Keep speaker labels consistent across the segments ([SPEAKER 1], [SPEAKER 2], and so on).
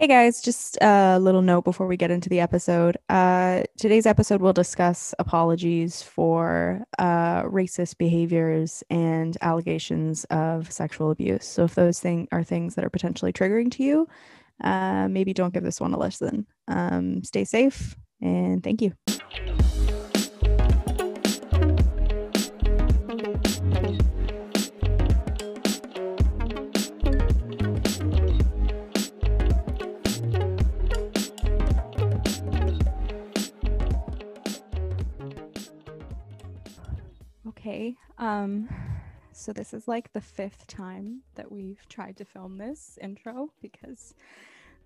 [SPEAKER 1] Hey guys, just a little note before we get into the episode. Uh, today's episode will discuss apologies for uh, racist behaviors and allegations of sexual abuse. So, if those things are things that are potentially triggering to you, uh, maybe don't give this one a listen. Um, stay safe and thank you. Okay. Um so this is like the fifth time that we've tried to film this intro because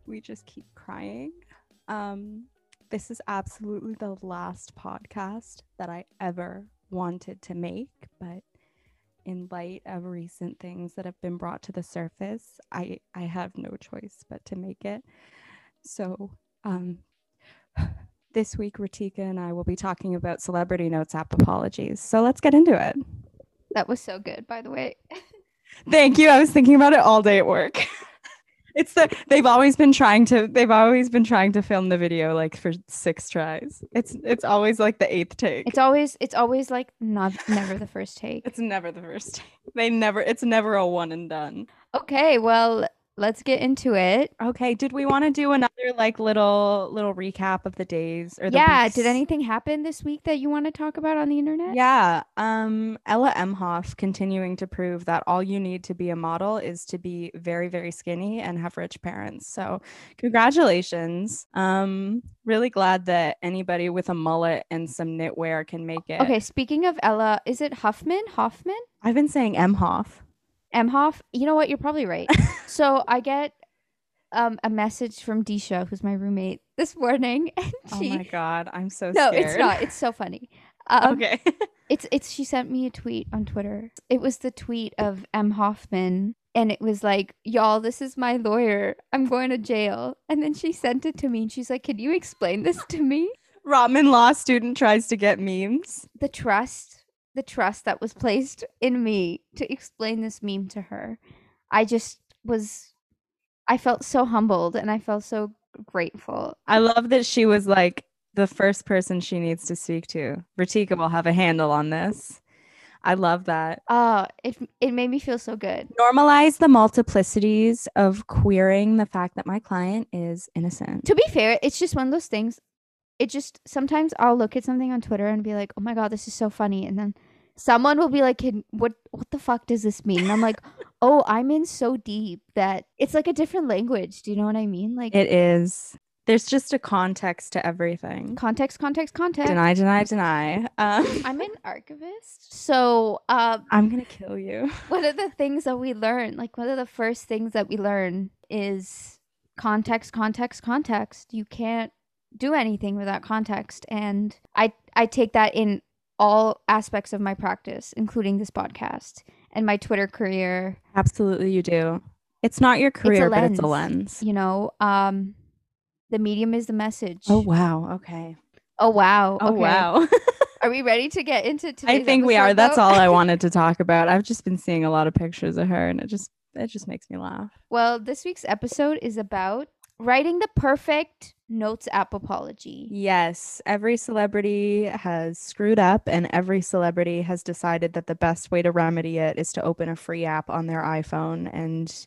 [SPEAKER 1] we just keep crying. Um this is absolutely the last podcast that I ever wanted to make, but in light of recent things that have been brought to the surface, I I have no choice but to make it. So, um this week, Ratika and I will be talking about Celebrity Notes app apologies. So let's get into it.
[SPEAKER 2] That was so good, by the way.
[SPEAKER 1] Thank you. I was thinking about it all day at work. it's the they've always been trying to they've always been trying to film the video like for six tries. It's it's always like the eighth take.
[SPEAKER 2] It's always it's always like not never the first take.
[SPEAKER 1] It's never the first take. They never it's never a one and done.
[SPEAKER 2] Okay, well, let's get into it.
[SPEAKER 1] Okay, did we want to do another like little little recap of the days or the
[SPEAKER 2] yeah,
[SPEAKER 1] weeks?
[SPEAKER 2] did anything happen this week that you want to talk about on the internet?
[SPEAKER 1] Yeah, um Ella Emhoff continuing to prove that all you need to be a model is to be very very skinny and have rich parents. So, congratulations. Um really glad that anybody with a mullet and some knitwear can make it.
[SPEAKER 2] Okay, speaking of Ella, is it Huffman? Hoffman?
[SPEAKER 1] I've been saying Emhoff.
[SPEAKER 2] Emhoff? You know what? You're probably right. so I get um a message from Disha, who's my roommate, this morning, and
[SPEAKER 1] Oh my god, I'm so
[SPEAKER 2] no,
[SPEAKER 1] scared.
[SPEAKER 2] it's not. It's so funny. Um,
[SPEAKER 1] okay.
[SPEAKER 2] It's it's she sent me a tweet on Twitter. It was the tweet of M Hoffman and it was like, "Y'all, this is my lawyer. I'm going to jail." And then she sent it to me and she's like, "Can you explain this to me?"
[SPEAKER 1] Rotman law student tries to get memes.
[SPEAKER 2] The trust, the trust that was placed in me to explain this meme to her. I just was I felt so humbled and I felt so grateful.
[SPEAKER 1] I love that she was like the first person she needs to speak to. Ratika will have a handle on this. I love that.
[SPEAKER 2] Uh, it it made me feel so good.
[SPEAKER 1] Normalize the multiplicities of queering the fact that my client is innocent.
[SPEAKER 2] To be fair, it's just one of those things. It just sometimes I'll look at something on Twitter and be like, "Oh my god, this is so funny," and then someone will be like, Can, "What what the fuck does this mean?" And I'm like, "Oh, I'm in so deep that it's like a different language." Do you know what I mean? Like
[SPEAKER 1] It is. There's just a context to everything.
[SPEAKER 2] context, context, context.
[SPEAKER 1] Deny, deny, deny. Um,
[SPEAKER 2] I'm an archivist, so um,
[SPEAKER 1] I'm gonna kill you.
[SPEAKER 2] one of the things that we learn, like one of the first things that we learn, is context, context, context. You can't do anything without context, and I I take that in all aspects of my practice, including this podcast and my Twitter career.
[SPEAKER 1] Absolutely, you do. It's not your career, but it's a
[SPEAKER 2] lens.
[SPEAKER 1] lens.
[SPEAKER 2] You know, um, the medium is the message.
[SPEAKER 1] Oh wow. Okay.
[SPEAKER 2] Oh wow.
[SPEAKER 1] Oh
[SPEAKER 2] Okay.
[SPEAKER 1] wow.
[SPEAKER 2] Are we ready to get into today's
[SPEAKER 1] I think we are.
[SPEAKER 2] episode,
[SPEAKER 1] That's all I wanted to talk about. I've just been seeing a lot of pictures of her and it just it just makes me laugh.
[SPEAKER 2] Well, this week's episode is about writing the perfect notes app apology.
[SPEAKER 1] Yes, every celebrity has screwed up and every celebrity has decided that the best way to remedy it is to open a free app on their iPhone and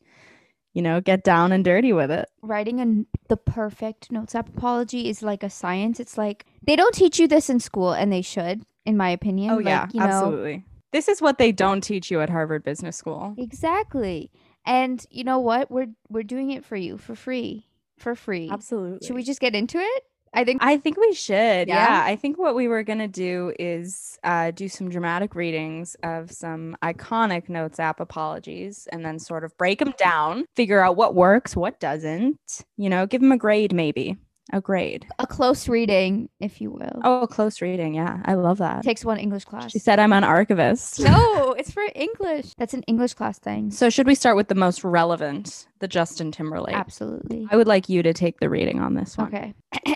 [SPEAKER 1] you know, get down and dirty with it.
[SPEAKER 2] Writing an the perfect notes app apology is like a science. It's like they don't teach you this in school, and they should, in my opinion.
[SPEAKER 1] Oh
[SPEAKER 2] Like,
[SPEAKER 1] yeah,
[SPEAKER 2] you know,
[SPEAKER 1] absolutely. This is what they don't teach you at Harvard Business School.
[SPEAKER 2] exactly. And you know what? We're we're doing it for you for free, for free.
[SPEAKER 1] Absolutely.
[SPEAKER 2] Should we just get into it? I think
[SPEAKER 1] I think we should. Yeah.
[SPEAKER 2] Yeah?
[SPEAKER 1] I think what we were going to do is uh, do some dramatic readings of some iconic Notes app apologies and then sort of break them down, figure out what works, what doesn't, you know, give them a grade maybe. A grade.
[SPEAKER 2] a close reading, if you will.
[SPEAKER 1] Oh, close reading. Yeah. I love that.
[SPEAKER 2] Takes one English class.
[SPEAKER 1] She said I'm an archivist.
[SPEAKER 2] no, it's for English. That's an English class thing.
[SPEAKER 1] So, should we start with the most relevant, the Justin Timberlake?
[SPEAKER 2] Absolutely.
[SPEAKER 1] I would like you to take the reading on this one.
[SPEAKER 2] Okay.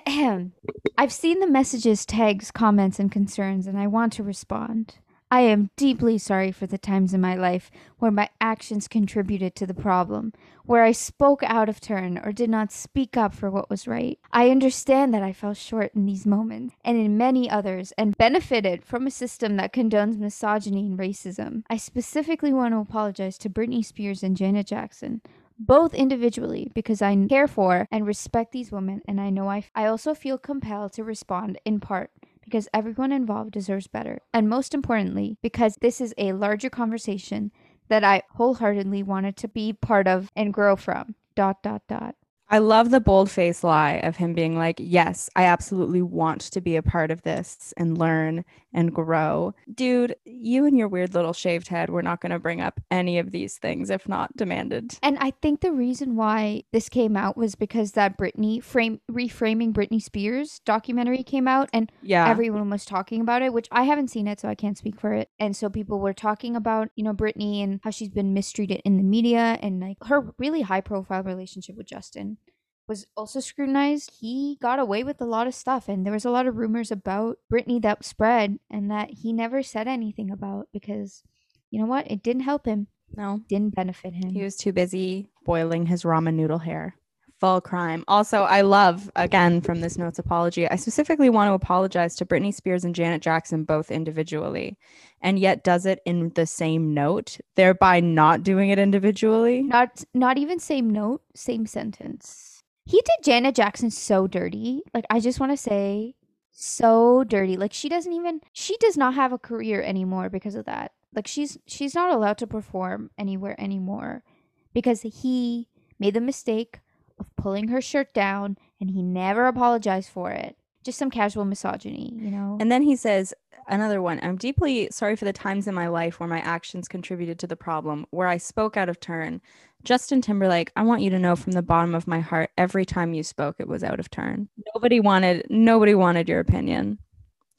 [SPEAKER 2] I've seen the messages, tags, comments, and concerns, and I want to respond. I am deeply sorry for the times in my life where my actions contributed to the problem, where I spoke out of turn or did not speak up for what was right. I understand that I fell short in these moments and in many others and benefited from a system that condones misogyny and racism. I specifically want to apologize to Britney Spears and Janet Jackson, both individually because I care for and respect these women and I know I, I also feel compelled to respond in part because everyone involved deserves better. And most importantly, because this is a larger conversation that I wholeheartedly wanted to be part of and grow from. Dot, dot, dot.
[SPEAKER 1] I love the bold face lie of him being like, Yes, I absolutely want to be a part of this and learn and grow. Dude, you and your weird little shaved head, we're not going to bring up any of these things if not demanded.
[SPEAKER 2] And I think the reason why this came out was because that Britney frame reframing Britney Spears documentary came out and
[SPEAKER 1] Yeah.
[SPEAKER 2] everyone was talking about it, which I haven't seen it, so I can't speak for it. And so people were talking about, you know, Britney and how she's been mistreated in the media and like her really high profile relationship with Justin was also scrutinized. He got away with a lot of stuff, and there was a lot of rumors about Britney that spread and that he never said anything about because, you know what, it didn't help him,
[SPEAKER 1] no,
[SPEAKER 2] didn't benefit him.
[SPEAKER 1] he was too busy boiling his ramen noodle hair. Full crime. Also, I love, again, from this notes apology, I specifically want to apologize to Britney Spears and Janet Jackson both individually, and yet does it in the same note, thereby not doing it individually.
[SPEAKER 2] not not even same note, same sentence. He did Janet Jackson so dirty. Like I just want to say so dirty. Like she doesn't even she does not have a career anymore because of that. Like she's she's not allowed to perform anywhere anymore because he made the mistake of pulling her shirt down and he never apologized for it. Just some casual misogyny, you know.
[SPEAKER 1] And then he says, another one I'm deeply sorry for the times in my life where my actions contributed to the problem, where I spoke out of turn. Justin Timberlake, I want you to know from the bottom of my heart, every time you spoke, it was out of turn. Nobody wanted, nobody wanted your opinion.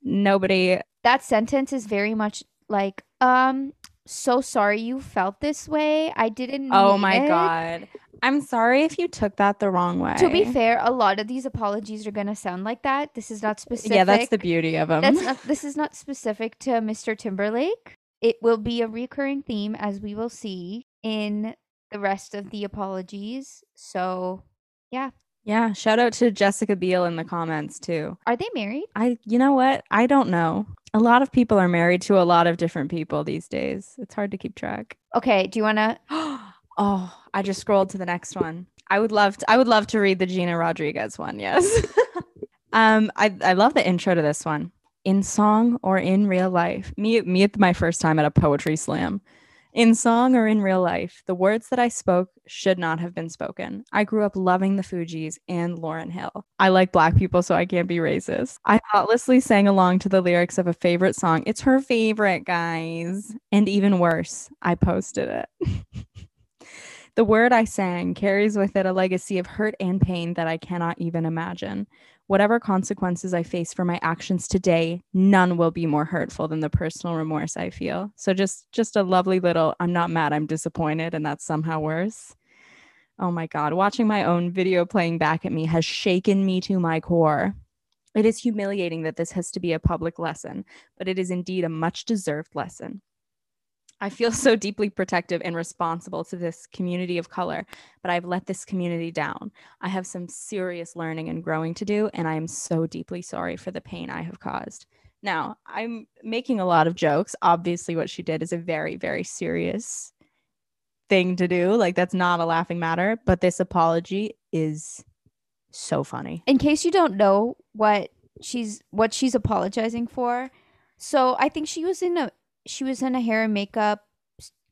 [SPEAKER 1] Nobody,
[SPEAKER 2] that sentence is very much like um so sorry you felt this way. I didn't
[SPEAKER 1] oh my
[SPEAKER 2] it."
[SPEAKER 1] God. I'm sorry if you took that the wrong way.
[SPEAKER 2] To be fair, a lot of these apologies are gonna sound like that. This is not specific.
[SPEAKER 1] yeah, that's the beauty of them.
[SPEAKER 2] That's not, this is not specific to Mr. Timberlake. It will be a recurring theme as we will see in the rest of the apologies. So, yeah.
[SPEAKER 1] yeah, shout out to Jessica Biel in the comments too.
[SPEAKER 2] Are they married?
[SPEAKER 1] I, you know what? I don't know. A lot of people are married to a lot of different people these days. It's hard to keep track.
[SPEAKER 2] Okay, do you want to
[SPEAKER 1] oh, I just scrolled to the next one. I would love to, I would love to read the Gina Rodriguez one. Yes. um, I I love the intro to this one. In song or in real life. Me me at my first time at a poetry slam. In song or in real life, the words that I spoke should not have been spoken. I grew up loving the Fugees and Lauryn Hill. I like black people, so I can't be racist. I thoughtlessly sang along to the lyrics of a favorite song. It's her favorite, guys. And even worse, I posted it. The word I sang carries with it a legacy of hurt and pain that I cannot even imagine. Whatever consequences I face for my actions today, none will be more hurtful than the personal remorse I feel. So just just a lovely little I'm not mad, I'm disappointed and that's somehow worse. Oh my god, watching my own video playing back at me has shaken me to my core. It is humiliating that this has to be a public lesson, but it is indeed a much deserved lesson. I feel so deeply protective and responsible to this community of color, but I've let this community down. I have some serious learning and growing to do, and I am so deeply sorry for the pain I have caused. Now, I'm making a lot of jokes. Obviously, what she did is a very, very serious thing to do. Like, that's not a laughing matter, but this apology is so funny.
[SPEAKER 2] in case you don't know what she's what she's apologizing for so i think she was in a she was in a hair and makeup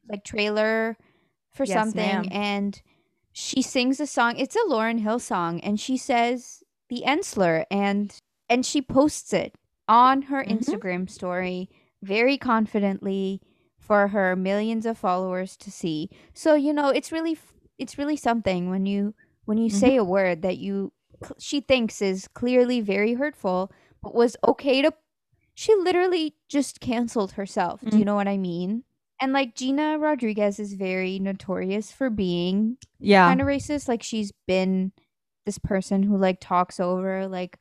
[SPEAKER 2] like trailer for
[SPEAKER 1] Yes,
[SPEAKER 2] something
[SPEAKER 1] ma'am.
[SPEAKER 2] and she sings a song it's a lauryn hill song and she says the end slur and and she posts it on her
[SPEAKER 1] Mhm.
[SPEAKER 2] instagram story very confidently for her millions of followers to see so you know it's really it's really something when you when you say a word that you she thinks is clearly very hurtful but was okay to she literally just canceled herself do you know what i mean and like gina rodriguez is very notorious for being
[SPEAKER 1] Yeah.
[SPEAKER 2] kind of racist like she's been this person who like talks over like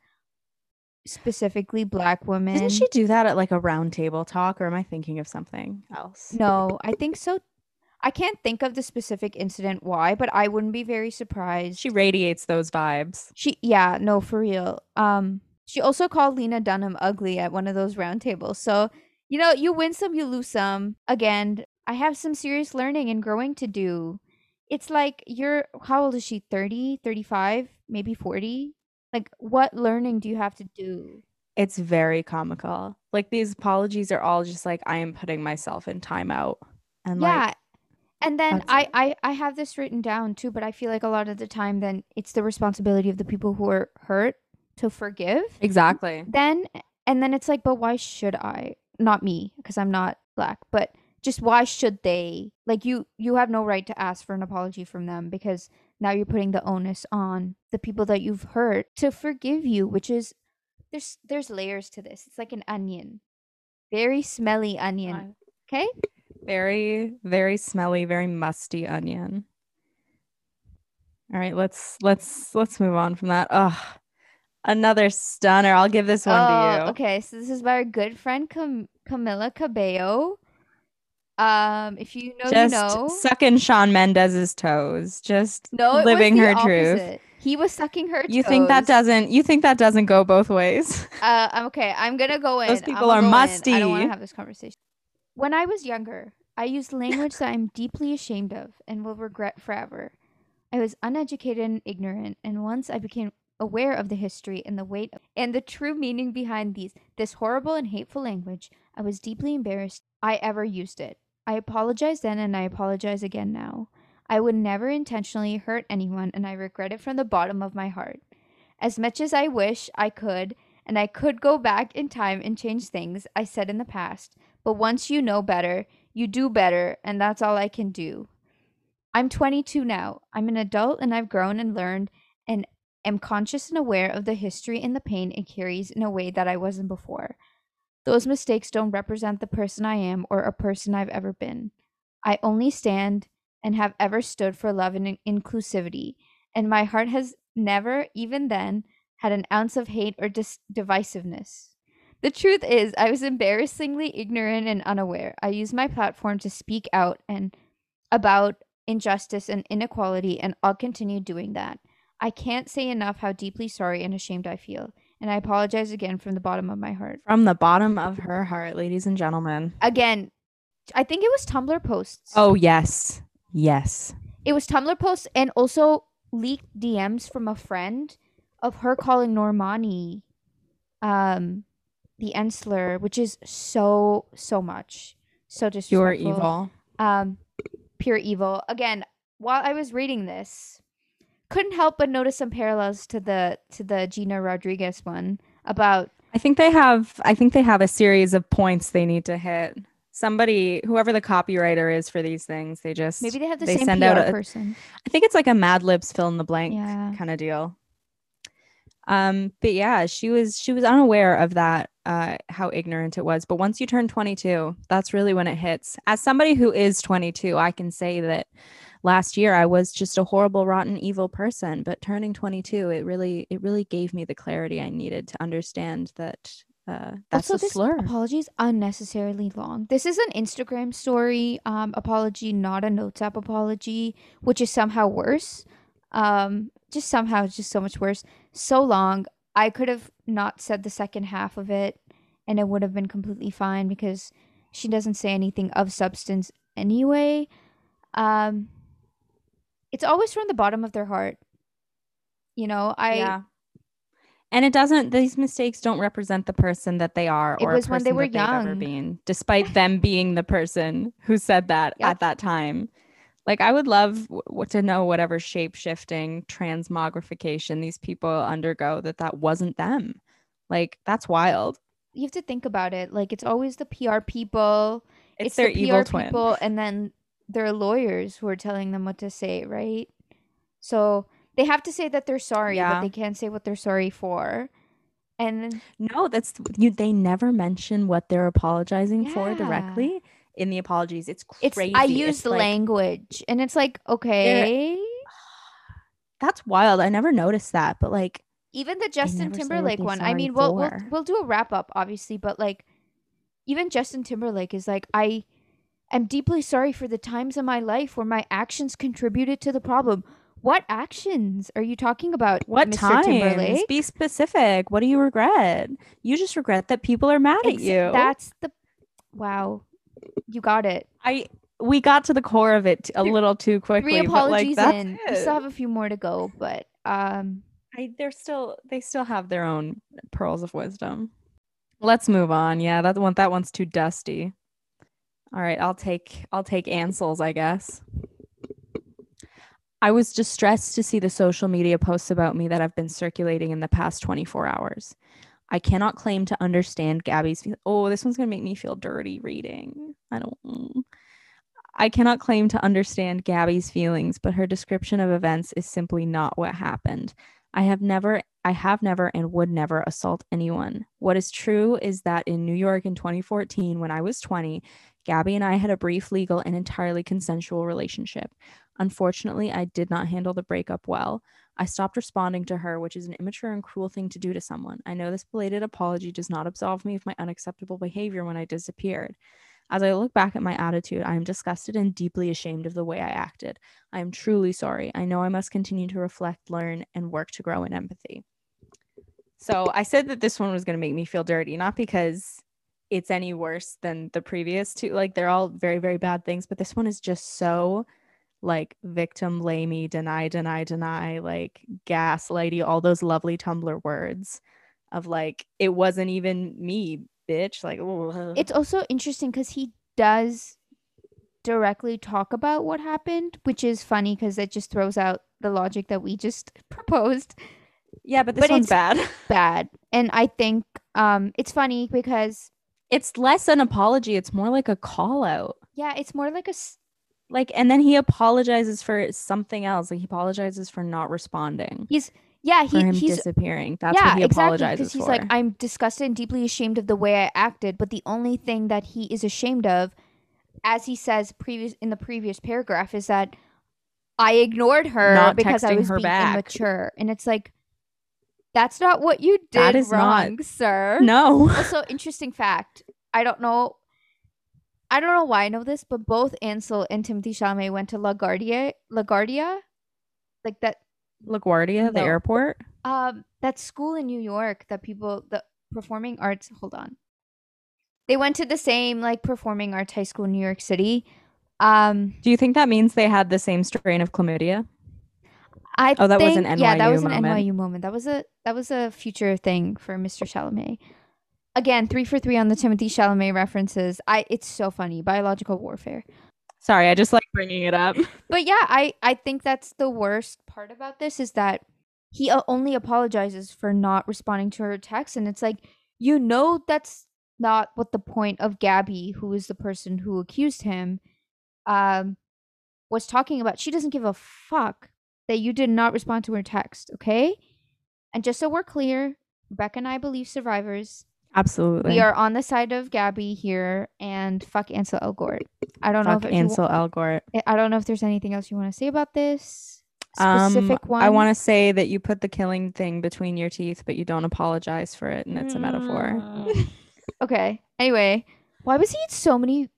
[SPEAKER 2] specifically black women.
[SPEAKER 1] Didn't she do that at like a round table talk, or am I thinking of something else?
[SPEAKER 2] No, I think so. I can't think of the specific incident why, but I wouldn't be very surprised.
[SPEAKER 1] She radiates those vibes.
[SPEAKER 2] She yeah, no, for real. Um she also called Lena Dunham ugly at one of those roundtables. So, you know, you win some, you lose some. Again, I have some serious learning and growing to do. It's like you're how old is she? 30, 35, maybe 40? Like what learning do you have to do?
[SPEAKER 1] It's very comical. Like these apologies are all just like I am putting myself in timeout. And
[SPEAKER 2] yeah.
[SPEAKER 1] like
[SPEAKER 2] and then I. I I have this written down too, but I feel like a lot of the time then it's the responsibility of the people who are hurt to forgive.
[SPEAKER 1] exactly.
[SPEAKER 2] Then and then it's like, but why should I? Not me, because I'm not black, but just why should they? Like you you have no right to ask for an apology from them because now you're putting the onus on the people that you've hurt to forgive you, which is there's there's layers to this. It's like an onion. Very smelly onion. Okay?
[SPEAKER 1] Very, very smelly, very musty onion. All right, let's let's let's move on from that. Ugh. Another stunner. I'll give this one to you.
[SPEAKER 2] Oh, okay. So this is by our good friend Cam- Camila Cabello. Um, if you know,
[SPEAKER 1] Just
[SPEAKER 2] you know.
[SPEAKER 1] sucking Shawn Mendes's toes. Just
[SPEAKER 2] No,
[SPEAKER 1] living her truth.
[SPEAKER 2] He was sucking her.
[SPEAKER 1] You think that doesn't you think that doesn't go both ways?
[SPEAKER 2] Uh, I'm okay. I'm gonna go in.
[SPEAKER 1] Those people are
[SPEAKER 2] go in. I
[SPEAKER 1] musty.
[SPEAKER 2] don't want to have this conversation. When I was younger, I used language that I'm deeply ashamed of and will regret forever. I was uneducated and ignorant, and once I became aware of the history and the weight and the true meaning behind these this horrible and hateful language, I was deeply embarrassed I ever used it. I apologize then and I apologize again now. I would never intentionally hurt anyone and I regret it from the bottom of my heart. As much as I wish I could, and I could go back in time and change things I said in the past, but once you know better, you do better, and that's all I can do. I'm 22 now. I'm an adult and I've grown and learned and am conscious and aware of the history and the pain it carries in a way that I wasn't before. Those mistakes don't represent the person I am or a person I've ever been. I only stand and have ever stood for love and inclusivity, and my heart has never, even then, had an ounce of hate or dis- divisiveness. The truth is, I was embarrassingly ignorant and unaware. I used my platform to speak out and about injustice and inequality, and I'll continue doing that. I can't say enough how deeply sorry and ashamed I feel, and I apologize again from the bottom of my heart.
[SPEAKER 1] From the bottom of her heart, ladies and gentlemen.
[SPEAKER 2] Again, I think it was Tumblr posts.
[SPEAKER 1] Oh yes. Yes.
[SPEAKER 2] It was Tumblr posts and also leaked DMs from a friend of her calling Normani um the Ensler, which is so so much. So disrespectful.
[SPEAKER 1] You're evil.
[SPEAKER 2] Um pure evil. Again, while I was reading this, couldn't help but notice some parallels to the to the Gina Rodriguez one about
[SPEAKER 1] I think they have I think they have a series of points they need to hit. Somebody, whoever the copywriter is for these things, they just
[SPEAKER 2] maybe they have the
[SPEAKER 1] they
[SPEAKER 2] same
[SPEAKER 1] send
[SPEAKER 2] PR
[SPEAKER 1] out a-
[SPEAKER 2] person.
[SPEAKER 1] I think it's like a Mad Libs fill in the blank
[SPEAKER 2] Yeah.
[SPEAKER 1] kind of deal. Um, but yeah, she was she was unaware of that, uh, how ignorant it was. But once you turn 22, that's really when it hits. As somebody who is 22, I can say that last year I was just a horrible, rotten, evil person. But turning 22, it really it really gave me the clarity I needed to understand that uh, that's
[SPEAKER 2] also,
[SPEAKER 1] a
[SPEAKER 2] this
[SPEAKER 1] slur.
[SPEAKER 2] apology is unnecessarily long. This is an Instagram story um, apology, not a notes app apology, which is somehow worse. Um, just somehow, just so much worse. So long. I could have not said the second half of it, and it would have been completely fine because she doesn't say anything of substance anyway. Um, it's always from the bottom of their heart. You know, I
[SPEAKER 1] yeah. And it doesn't; these mistakes don't represent the person that they are,
[SPEAKER 2] It
[SPEAKER 1] or
[SPEAKER 2] was
[SPEAKER 1] a
[SPEAKER 2] when they were
[SPEAKER 1] ever
[SPEAKER 2] young.
[SPEAKER 1] been, despite them being the person who said that
[SPEAKER 2] Yep.
[SPEAKER 1] at that time. Like, I would love w- to know whatever shape shifting transmogrification these people undergo that that wasn't them. Like, that's wild.
[SPEAKER 2] you have to think about it. Like it's always the PR people.
[SPEAKER 1] It's, their
[SPEAKER 2] the
[SPEAKER 1] evil
[SPEAKER 2] PR
[SPEAKER 1] twin.
[SPEAKER 2] people, and then their lawyers who are telling them what to say, right? So they have to say that they're sorry,
[SPEAKER 1] Yeah.
[SPEAKER 2] but they can't say what they're sorry for. And then
[SPEAKER 1] No, that's you. They never mention what they're apologizing for directly in the apologies. It's
[SPEAKER 2] it's
[SPEAKER 1] crazy.
[SPEAKER 2] I use
[SPEAKER 1] It's
[SPEAKER 2] the
[SPEAKER 1] like-
[SPEAKER 2] language, and it's like okay,
[SPEAKER 1] That's wild. I never noticed that, but like
[SPEAKER 2] even the Justin
[SPEAKER 1] never say what
[SPEAKER 2] Timberlake one. I mean, we'll, we'll we'll do a wrap up, obviously, but like, even Justin Timberlake is like, I am deeply sorry for the times in my life where my actions contributed to the problem. What actions are you talking about,
[SPEAKER 1] What
[SPEAKER 2] Mr.
[SPEAKER 1] times?
[SPEAKER 2] Timberlake?
[SPEAKER 1] Be specific. What do you regret? You just regret that people are mad at you.
[SPEAKER 2] That's the wow. You got it.
[SPEAKER 1] I we got to the core of it a little too quickly.
[SPEAKER 2] Three
[SPEAKER 1] but, like,
[SPEAKER 2] apologies in.
[SPEAKER 1] it.
[SPEAKER 2] We still have a few more to go, but um,
[SPEAKER 1] I, they're still they still have their own pearls of wisdom. Let's move on. Yeah, that one that one's too dusty. All right, I'll take I'll take Ansel's, I guess. I was distressed to see the social media posts about me that have been circulating in the past 24 hours. I cannot claim to understand Gabby's Oh, this one's going to make me feel dirty reading. I don't. I cannot claim to understand Gabby's feelings, but her description of events is simply not what happened. I have never, I have never, and would never assault anyone. What is true is that in New York in 2014, when I was 20, Gabby and I had a brief legal and entirely consensual relationship. Unfortunately, I did not handle the breakup well. I stopped responding to her, which is an immature and cruel thing to do to someone. I know this belated apology does not absolve me of my unacceptable behavior when I disappeared. As I look back at my attitude, I am disgusted and deeply ashamed of the way I acted. I am truly sorry. I know I must continue to reflect, learn, and work to grow in empathy. So I said that this one was going to make me feel dirty, not because it's any worse than the previous two. Like they're all very, very bad things, but this one is just so like victim blamey, deny, deny, deny, like gaslighty, all those lovely Tumblr words of like, it wasn't even me, bitch. Like, ugh.
[SPEAKER 2] it's also interesting because he does directly talk about what happened, which is funny because it just throws out the logic that we just proposed.
[SPEAKER 1] yeah, but this
[SPEAKER 2] but
[SPEAKER 1] one's bad.
[SPEAKER 2] Bad, and I think um, it's funny because
[SPEAKER 1] It's less an apology, it's more like a call out.
[SPEAKER 2] yeah, it's more like a s-
[SPEAKER 1] Like, and then he apologizes for something else. Like, he apologizes for not responding, He's
[SPEAKER 2] yeah
[SPEAKER 1] for
[SPEAKER 2] he
[SPEAKER 1] him
[SPEAKER 2] he's
[SPEAKER 1] disappearing. That's
[SPEAKER 2] yeah
[SPEAKER 1] what he
[SPEAKER 2] exactly
[SPEAKER 1] apologizes
[SPEAKER 2] he's
[SPEAKER 1] for.
[SPEAKER 2] like I'm disgusted and deeply ashamed of the way I acted, but the only thing that he is ashamed of, as he says previous in the previous paragraph, is that I ignored her
[SPEAKER 1] Not
[SPEAKER 2] because I was
[SPEAKER 1] her
[SPEAKER 2] being
[SPEAKER 1] back.
[SPEAKER 2] immature, and it's like. That's not what you did
[SPEAKER 1] That is not-
[SPEAKER 2] wrong, sir.
[SPEAKER 1] no.
[SPEAKER 2] also interesting fact i don't know i don't know why i know this but both ansel and timothée chalamet went to laguardia laguardia like that
[SPEAKER 1] LaGuardia, the airport.
[SPEAKER 2] um that school in new york that people the performing arts hold on they went to the same like performing arts high school in new york city um
[SPEAKER 1] Do you think that means they had the same strain of chlamydia?
[SPEAKER 2] I
[SPEAKER 1] Oh, that was an
[SPEAKER 2] think- yeah that
[SPEAKER 1] NYU
[SPEAKER 2] was an
[SPEAKER 1] moment.
[SPEAKER 2] nyu moment that was a that was a future thing for mr chalamet again three for three on the timothée chalamet references i it's so funny biological warfare
[SPEAKER 1] Sorry, I just like bringing it up.
[SPEAKER 2] But yeah, I I think that's the worst part about this is that he only apologizes for not responding to her text and it's like you know that's not what the point of Gabby, who is the person who accused him, um was talking about. She doesn't give a fuck that you did not respond to her text, okay? And just so we're clear, Beck and I believe survivors.
[SPEAKER 1] Absolutely.
[SPEAKER 2] We are on the side of Gabby here and fuck Ansel Elgort. I don't
[SPEAKER 1] Fuck
[SPEAKER 2] know if, if you wa-
[SPEAKER 1] Ansel Elgort.
[SPEAKER 2] I- I don't know if there's anything else you want to say about this
[SPEAKER 1] Um,
[SPEAKER 2] specific one.
[SPEAKER 1] I want to say that you put the killing thing between your teeth, but you don't apologize for it, and it's a metaphor.
[SPEAKER 2] Mm. okay. Anyway, why was he in so many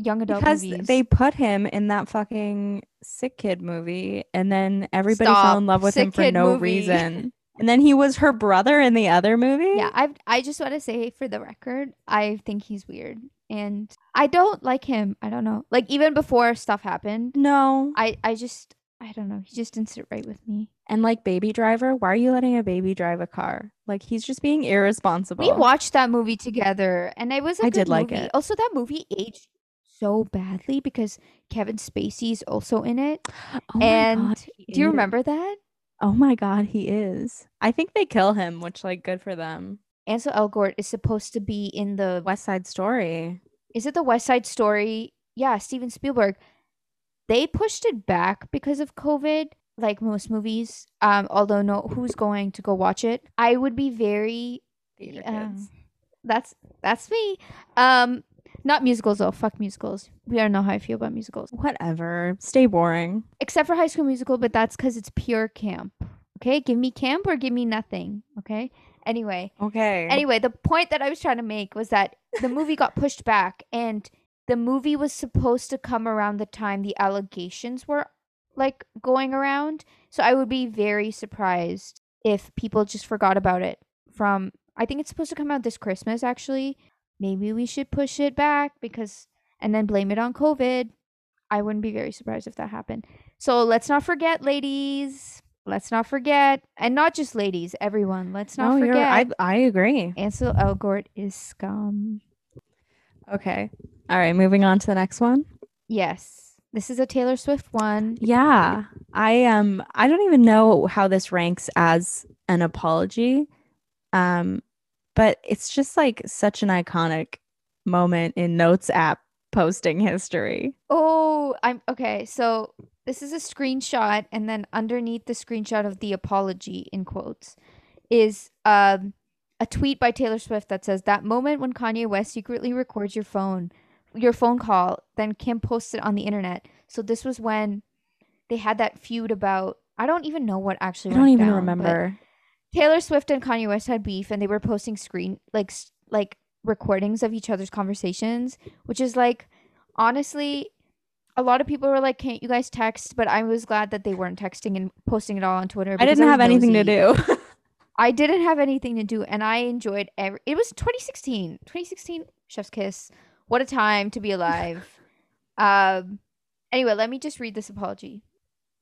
[SPEAKER 2] young adult
[SPEAKER 1] because
[SPEAKER 2] movies?
[SPEAKER 1] they put him in that fucking sick kid movie, and then everybody fell in love with him for no
[SPEAKER 2] movie.
[SPEAKER 1] reason. And then he was her brother in the other movie.
[SPEAKER 2] yeah, I I just want to say for the record, I think he's weird, and I don't like him. I don't know. Like even before stuff happened,
[SPEAKER 1] No.
[SPEAKER 2] I I just I don't know. He just didn't sit right with me.
[SPEAKER 1] And like Baby Driver, why are you letting a baby drive a car? Like he's just being irresponsible.
[SPEAKER 2] We watched that movie together, and it was
[SPEAKER 1] I did like
[SPEAKER 2] movie.
[SPEAKER 1] it.
[SPEAKER 2] Also, that movie aged so badly because Kevin Spacey's also in it.
[SPEAKER 1] Oh
[SPEAKER 2] and
[SPEAKER 1] God,
[SPEAKER 2] Do you
[SPEAKER 1] is.
[SPEAKER 2] remember that?
[SPEAKER 1] Oh my god, he is. I think they kill him, which like good for them.
[SPEAKER 2] Ansel Elgort is supposed to be in the
[SPEAKER 1] West Side Story.
[SPEAKER 2] is it the West Side Story? Yeah, Steven Spielberg. They pushed it back because of COVID, like most movies. Um, although no, who's going to go watch it? I would be very.
[SPEAKER 1] Theater
[SPEAKER 2] um,
[SPEAKER 1] kids.
[SPEAKER 2] that's that's me. Um, not musicals though. Fuck musicals. We don't know how I feel about musicals,
[SPEAKER 1] Whatever. Stay boring.
[SPEAKER 2] except for High School Musical, but that's because it's pure camp. Okay, give me camp or give me nothing. Okay. Anyway,
[SPEAKER 1] Okay.
[SPEAKER 2] anyway, the point that I was trying to make was that the movie got pushed back and the movie was supposed to come around the time the allegations were like going around. So I would be very surprised if people just forgot about it from I think it's supposed to come out this Christmas actually. Maybe we should push it back because and then blame it on COVID. I wouldn't be very surprised if that happened. So let's not forget ladies. Let's not forget and not just ladies, everyone. Let's not
[SPEAKER 1] no,
[SPEAKER 2] forget
[SPEAKER 1] I I agree.
[SPEAKER 2] Ansel Elgort is scum.
[SPEAKER 1] Okay. All right, moving on to the next one.
[SPEAKER 2] Yes. This is a Taylor Swift one.
[SPEAKER 1] Yeah. I um I don't even know how this ranks as an apology. Um but it's just like such an iconic moment in Notes app posting history.
[SPEAKER 2] Oh, I'm okay. So this is a screenshot, and then underneath the screenshot of the apology in quotes is um a tweet by Taylor Swift that says that moment when Kanye West secretly records your phone, your phone call, then Kim posts it on the internet. So this was when they had that feud about I don't even know what actually
[SPEAKER 1] I don't even
[SPEAKER 2] down,
[SPEAKER 1] remember.
[SPEAKER 2] Taylor Swift and Kanye West had beef and they were posting screen like like recordings of each other's conversations, which is like honestly a lot of people were like, "Can't you guys text?" But I was glad that they weren't texting and posting it all on Twitter.
[SPEAKER 1] I didn't
[SPEAKER 2] was
[SPEAKER 1] have anything to do.
[SPEAKER 2] I didn't have anything to do, and I enjoyed every. It was 2016. 2016, Chef's Kiss. What a time to be alive. um. Anyway, let me just read this apology.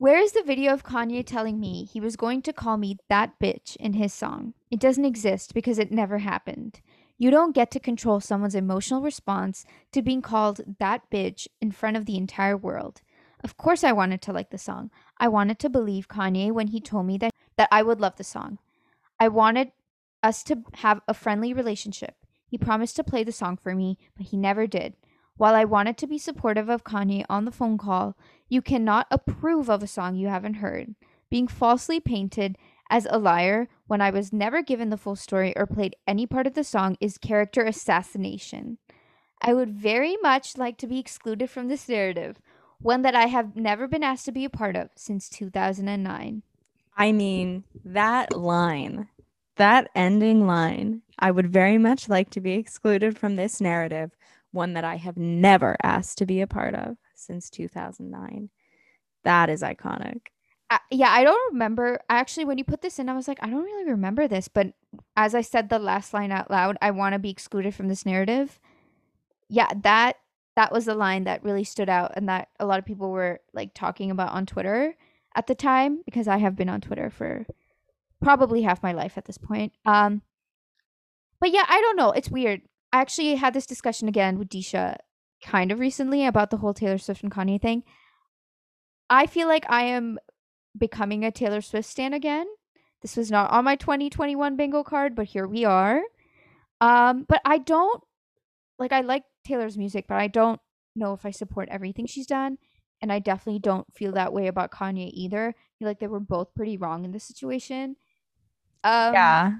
[SPEAKER 2] Where is the video of Kanye telling me he was going to call me that bitch in his song? It doesn't exist because it never happened. You don't get to control someone's emotional response to being called that bitch in front of the entire world. Of course, I wanted to like the song. I wanted to believe Kanye when he told me that, that I would love the song. I wanted us to have a friendly relationship. He promised to play the song for me, but he never did. While I wanted to be supportive of Kanye on the phone call, you cannot approve of a song you haven't heard. Being falsely painted as a liar when I was never given the full story or played any part of the song is character assassination. I would very much like to be excluded from this narrative, one that I have never been asked to be a part of since 2009.
[SPEAKER 1] I mean, that line, that ending line, I would very much like to be excluded from this narrative, one that I have never asked to be a part of since 2009. That is iconic.
[SPEAKER 2] I, yeah, I don't remember. Actually, when you put this in, I was like, I don't really remember this. But as I said the last line out loud, I want to be excluded from this narrative. Yeah, that that was the line that really stood out, and that a lot of people were like talking about on Twitter at the time because I have been on Twitter for probably half my life at this point. Um, but yeah, I don't know. It's weird. I actually had this discussion again with Disha kind of recently about the whole Taylor Swift and Kanye thing. I feel like I am becoming a Taylor Swift stan again. This was not on my 2021 bingo card, but here we are. Um, but I don't like I like Taylor's music, but I don't know if I support everything she's done. And I definitely don't feel that way about Kanye either. I feel like they were both pretty wrong in this situation. Um,
[SPEAKER 1] yeah.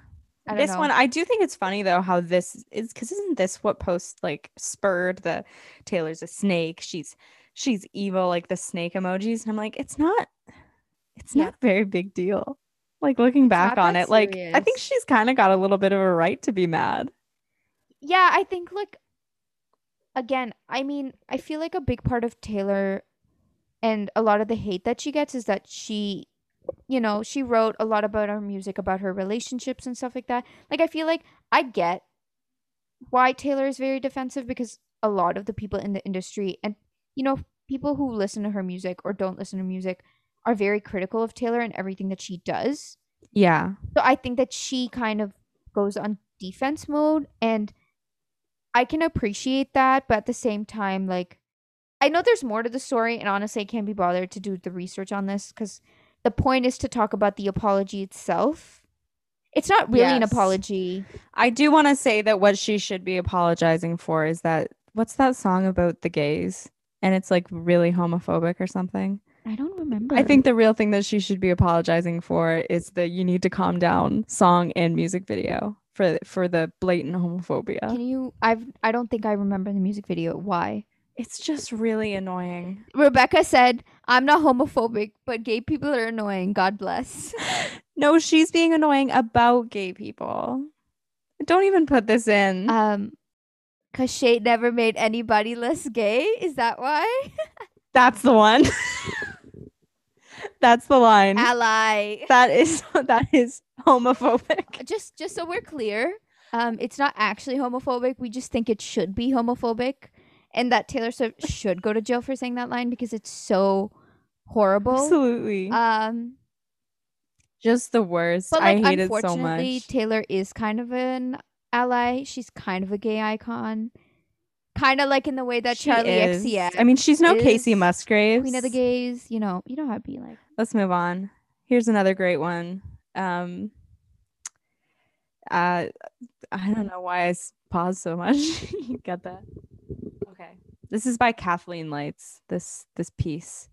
[SPEAKER 1] This
[SPEAKER 2] know.
[SPEAKER 1] one, I do think it's funny though how this is because isn't this what post like spurred the Taylor's a snake? She's she's evil, like the snake emojis. And I'm like, it's not, it's
[SPEAKER 2] Yeah.
[SPEAKER 1] not a very big deal. Like looking back on it, like I think she's kind of got a little bit of a right to be mad.
[SPEAKER 2] yeah, I think like again, I mean, I feel like a big part of Taylor and a lot of the hate that she gets is that she you know, she wrote a lot about her music about her relationships and stuff like that. Like I feel like I get why Taylor is very defensive because a lot of the people in the industry and you know, people who listen to her music or don't listen to music are very critical of Taylor and everything that she does.
[SPEAKER 1] Yeah.
[SPEAKER 2] So I think that she kind of goes on defense mode and I can appreciate that, but at the same time, like I know there's more to the story, and honestly, I can't be bothered to do the research on this because the point is to talk about the apology itself. It's not really an apology.
[SPEAKER 1] I do want to say that what she should be apologizing for is that what's that song about the gays? And it's like really homophobic or something.
[SPEAKER 2] I don't remember.
[SPEAKER 1] I think the real thing that she should be apologizing for is the "You Need to Calm Down" song and music video for for the blatant homophobia.
[SPEAKER 2] Can you? I've. I don't think I remember the music video. Why?
[SPEAKER 1] It's just really annoying.
[SPEAKER 2] Rebecca said, "I'm not homophobic, but gay people are annoying. God bless."
[SPEAKER 1] No, she's being annoying about gay people. Don't even put this in.
[SPEAKER 2] Um, cause Shade never made anybody less gay. Is that why?
[SPEAKER 1] That's the one. That's the line.
[SPEAKER 2] Ally.
[SPEAKER 1] that is that is homophobic.
[SPEAKER 2] Just, just so we're clear, um, it's not actually homophobic. We just think it should be homophobic, and that Taylor Swift should go to jail for saying that line because it's so horrible.
[SPEAKER 1] Absolutely.
[SPEAKER 2] Um,
[SPEAKER 1] just the worst.
[SPEAKER 2] But
[SPEAKER 1] I hate it so
[SPEAKER 2] unfortunately,
[SPEAKER 1] much.
[SPEAKER 2] Taylor is kind of an ally. She's kind of a gay icon, kind of like in the way that
[SPEAKER 1] She
[SPEAKER 2] Charli
[SPEAKER 1] is.
[SPEAKER 2] XCX,
[SPEAKER 1] I mean, she's no
[SPEAKER 2] Kacey
[SPEAKER 1] Musgraves.
[SPEAKER 2] Queen of the Gays. You know, you know how it be like.
[SPEAKER 1] Let's move on. Here's another great one. Um, uh, I don't know why I paused so much. you get that? This is by Kathleen Lights. This this piece.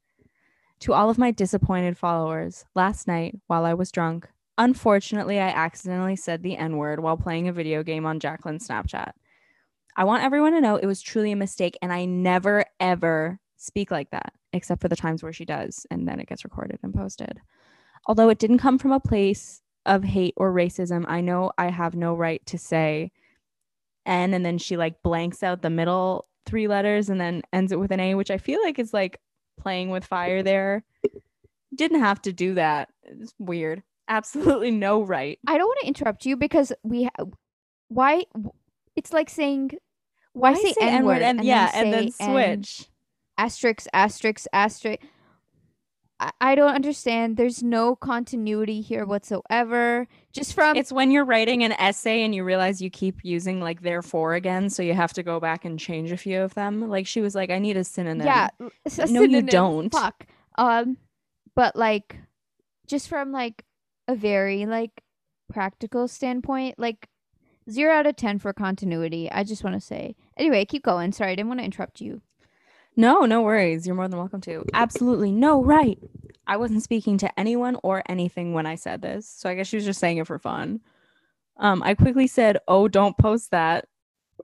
[SPEAKER 1] To all of my disappointed followers, last night while I was drunk, unfortunately I accidentally said the N-word while playing a video game on Jacqueline's Snapchat. I want everyone to know it was truly a mistake and I never ever speak like that, except for the times where she does, and then it gets recorded and posted. Although it didn't come from a place of hate or racism, I know I have no right to say N and then she like blanks out the middle three letters and then ends it with an A, which I feel like is like playing with fire there. Didn't have to do that. It's weird. Absolutely no right.
[SPEAKER 2] I don't want to interrupt you because we. Ha- why? It's like saying. Why, say, N word
[SPEAKER 1] and, yeah, and then
[SPEAKER 2] say N-
[SPEAKER 1] switch.
[SPEAKER 2] asterisk asterisk asterisk I, I don't understand. There's no continuity here whatsoever. Just from
[SPEAKER 1] It's when you're writing an essay and you realize you keep using like therefore again, so you have to go back and change a few of them. Like she was like, I need a synonym.
[SPEAKER 2] yeah a
[SPEAKER 1] No, you don't.
[SPEAKER 2] fuck. Um but like just from like a very like practical standpoint like zero out of ten for continuity i just want to say. Anyway keep going. Sorry i didn't want to interrupt you
[SPEAKER 1] No, no worries. You're more than welcome to. Absolutely no right. I wasn't speaking to anyone or anything when I said this, so I guess she was just saying it for fun. Um, I quickly said, "Oh, don't post that."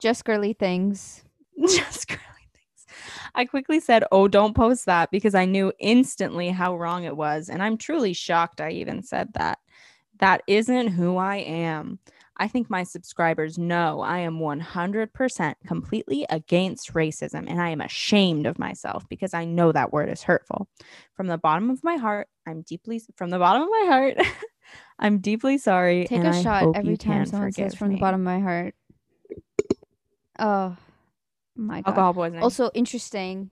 [SPEAKER 2] just girly things
[SPEAKER 1] just girly things. I quickly said, "Oh, don't post that," because I knew instantly how wrong it was, and I'm truly shocked I even said that. That isn't who I am. I think my subscribers know I am 100% completely against racism, and I am ashamed of myself because I know that word is hurtful. From the bottom of my heart, I'm deeply from the bottom of my heart. I'm deeply sorry.
[SPEAKER 2] Take a
[SPEAKER 1] I
[SPEAKER 2] shot every time someone says from the bottom of my heart. Oh my god.
[SPEAKER 1] Alcohol poisoning.
[SPEAKER 2] Also interesting.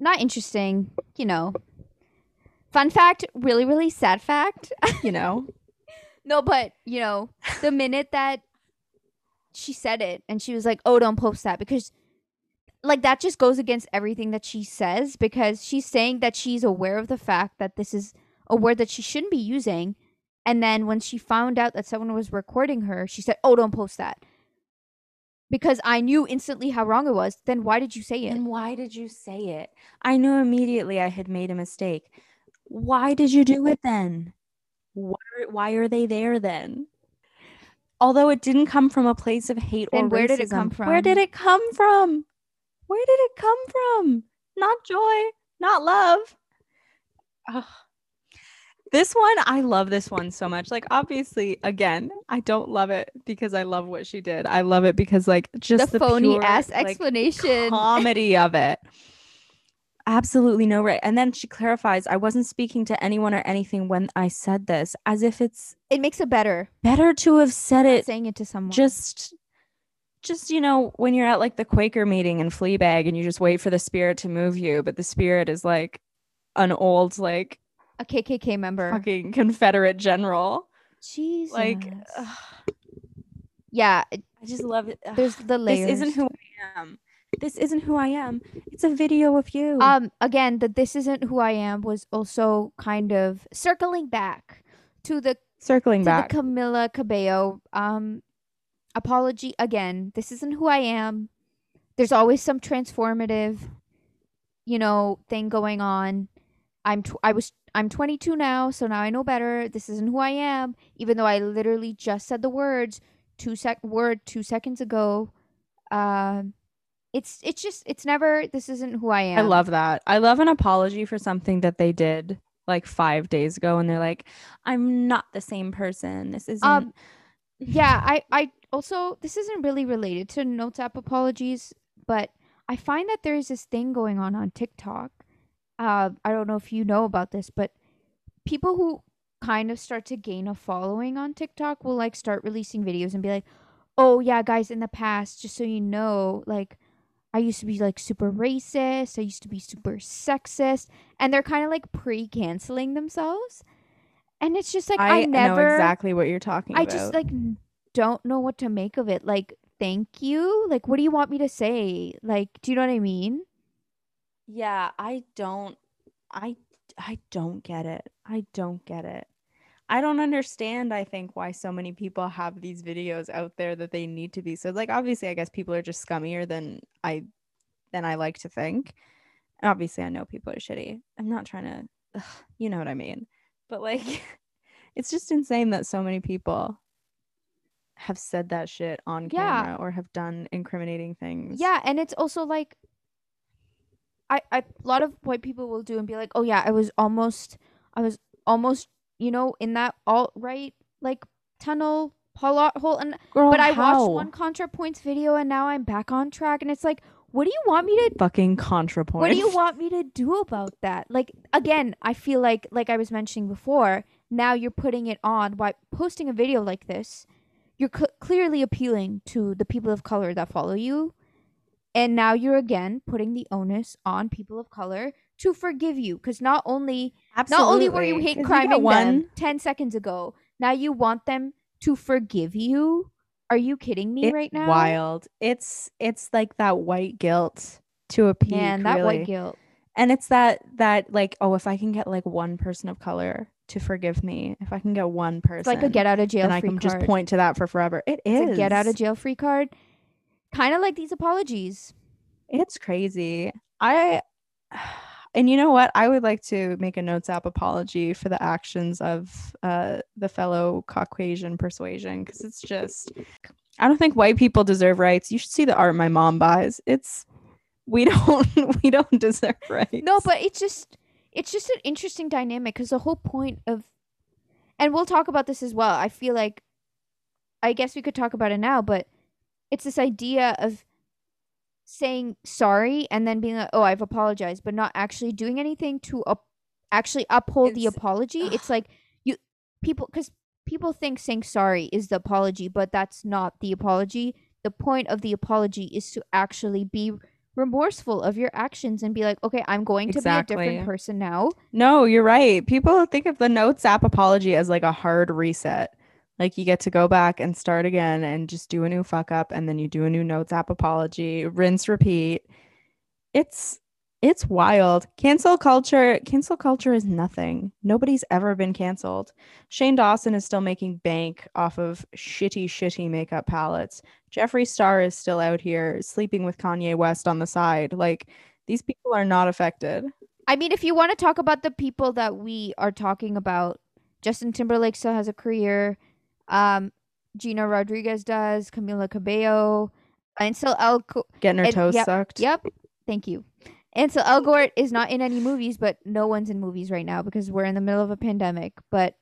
[SPEAKER 2] Not interesting, you know. Fun fact, really, really sad fact.
[SPEAKER 1] you know,
[SPEAKER 2] no, but you know, the minute that she said it and she was like, Oh, don't post that because like that just goes against everything that she says because she's saying that she's aware of the fact that this is a word that she shouldn't be using. And then when she found out that someone was recording her, she said, Oh, don't post that. Because I knew instantly how wrong it was. Then why did you say it?
[SPEAKER 1] And why did you say it? I knew immediately I had made a mistake. Why did you do it then? Why, why are they there then? Although it didn't come from a place of hate or
[SPEAKER 2] Then where did it come
[SPEAKER 1] from? Where did it come from? Where did it come from? Not joy, not love. Ugh. This one, I love this one so much. Like, obviously, again, I don't love it because I love what she did. I love it because, like, just
[SPEAKER 2] the,
[SPEAKER 1] the,
[SPEAKER 2] phony
[SPEAKER 1] pure,
[SPEAKER 2] ass
[SPEAKER 1] like,
[SPEAKER 2] explanation.
[SPEAKER 1] comedy of it. Absolutely no right. And then she clarifies, I wasn't speaking to anyone or anything when I said this, as if it's
[SPEAKER 2] it makes it better.
[SPEAKER 1] better to have said it
[SPEAKER 2] saying it to someone.
[SPEAKER 1] just just you know when you're at like the Quaker meeting in Fleabag and you just wait for the spirit to move you, but the spirit is like an old like
[SPEAKER 2] a KKK member.
[SPEAKER 1] fucking Confederate general.
[SPEAKER 2] Jesus.
[SPEAKER 1] Like ugh,
[SPEAKER 2] yeah,
[SPEAKER 1] I just love it. Ugh.
[SPEAKER 2] there's the layers.
[SPEAKER 1] this isn't who I am. This isn't who I am. It's a video of you.
[SPEAKER 2] Um, again, the "This Isn't Who I Am" was also kind of circling back to the
[SPEAKER 1] Circling
[SPEAKER 2] to
[SPEAKER 1] back.
[SPEAKER 2] the Camila Cabello um apology again. This isn't who I am. There's always some transformative, you know, thing going on. I'm tw- I was I'm 22 now, so now I know better. This isn't who I am, even though I literally just said the words two sec word two seconds ago. Um, it's it's just it's never this isn't who I am.
[SPEAKER 1] I love that. I love an apology for something that they did like five days ago, and they're like, "I'm not the same person. This isn't."
[SPEAKER 2] Um, yeah, I I also this isn't really related to notes app apologies, but I find that there is this thing going on on TikTok. Uh, I don't know if you know about this, but people who kind of start to gain a following on TikTok will like start releasing videos and be like, "Oh yeah, guys, in the past, just so you know, like I used to be like super racist, I used to be super sexist." And they're kind of like pre-canceling themselves. And it's just like I,
[SPEAKER 1] I
[SPEAKER 2] never
[SPEAKER 1] know exactly what you're talking
[SPEAKER 2] I
[SPEAKER 1] about.
[SPEAKER 2] just like don't know what to make of it. Like, thank you. Like, what do you want me to say? Like, do you know what I mean?
[SPEAKER 1] Yeah, I don't I I don't get it. I don't get it. I don't understand I think why so many people have these videos out there that they need to be. So like obviously I guess people are just scummier than I than I like to think. And obviously I know people are shitty. I'm not trying to ugh, you know what I mean. But like it's just insane that so many people have said that shit on
[SPEAKER 2] Yeah.
[SPEAKER 1] camera or have done incriminating things.
[SPEAKER 2] Yeah, and it's also like I, I a lot of white people will do and be like, "Oh yeah, I was almost I was almost, you know, in that alt right like tunnel plot hole and
[SPEAKER 1] Girl,
[SPEAKER 2] but I
[SPEAKER 1] how?
[SPEAKER 2] watched one ContraPoints video and now I'm back on track and it's like, what do you want me to
[SPEAKER 1] fucking contrapoint.
[SPEAKER 2] what do you want me to do about that? Like again, I feel like like I was mentioning before, now you're putting it on by posting a video like this. You're cl- clearly appealing to the people of color that follow you. And now you're again putting the onus on people of color to forgive you cuz not only not only were you
[SPEAKER 1] hate
[SPEAKER 2] hate
[SPEAKER 1] 'Cause
[SPEAKER 2] criming
[SPEAKER 1] get one
[SPEAKER 2] 10 seconds ago, now you want them to forgive you? Are you kidding me
[SPEAKER 1] it's
[SPEAKER 2] right now?
[SPEAKER 1] wild. It's it's like that white guilt to a peak.
[SPEAKER 2] Man, that
[SPEAKER 1] really.
[SPEAKER 2] white guilt.
[SPEAKER 1] and it's that that like oh if I can get like one person of color to forgive me, if I can get one person,
[SPEAKER 2] It's like a get out of jail
[SPEAKER 1] then I can
[SPEAKER 2] card.
[SPEAKER 1] just point to that for forever. It is
[SPEAKER 2] It's a get out of jail free card. Kind of like these apologies.
[SPEAKER 1] It's crazy. I and you know what? I would like to make a notes app apology for the actions of uh the fellow Caucasian persuasion because it's just I don't think white people deserve rights. You should see the art my mom buys. It's we don't we don't deserve rights.
[SPEAKER 2] No, but it's just it's just an interesting dynamic because the whole point of and we'll talk about this as well. I feel like I guess we could talk about it now, but it's this idea of saying sorry and then being like, "Oh, I've apologized," but not actually doing anything to up- actually uphold the apology.
[SPEAKER 1] ugh.
[SPEAKER 2] It's like you people cuz people think saying sorry is the apology, but that's not the apology. The point of the apology is to actually be remorseful of your actions and be like, "Okay, I'm going to be a different person now."
[SPEAKER 1] No, you're right. People think of the notes app apology as like a hard reset. Like you get to go back and start again and just do a new fuck up and then you do a new notes app apology, rinse repeat. It's it's wild. Cancel culture, cancel culture is nothing. Nobody's ever been canceled. Shane Dawson is still making bank off of shitty shitty makeup palettes. Jeffree Star is still out here sleeping with Kanye West on the side. Like these people are not affected.
[SPEAKER 2] I mean, if you want to talk about the people that we are talking about, Justin Timberlake still has a career. Um, Gina Rodriguez does. Camila Cabello. Ansel Elgort.
[SPEAKER 1] Getting her
[SPEAKER 2] And-
[SPEAKER 1] toes
[SPEAKER 2] yep,
[SPEAKER 1] sucked.
[SPEAKER 2] Yep. Thank you. And Ansel Elgort is not in any movies, but no one's in movies right now because we're in the middle of a pandemic. But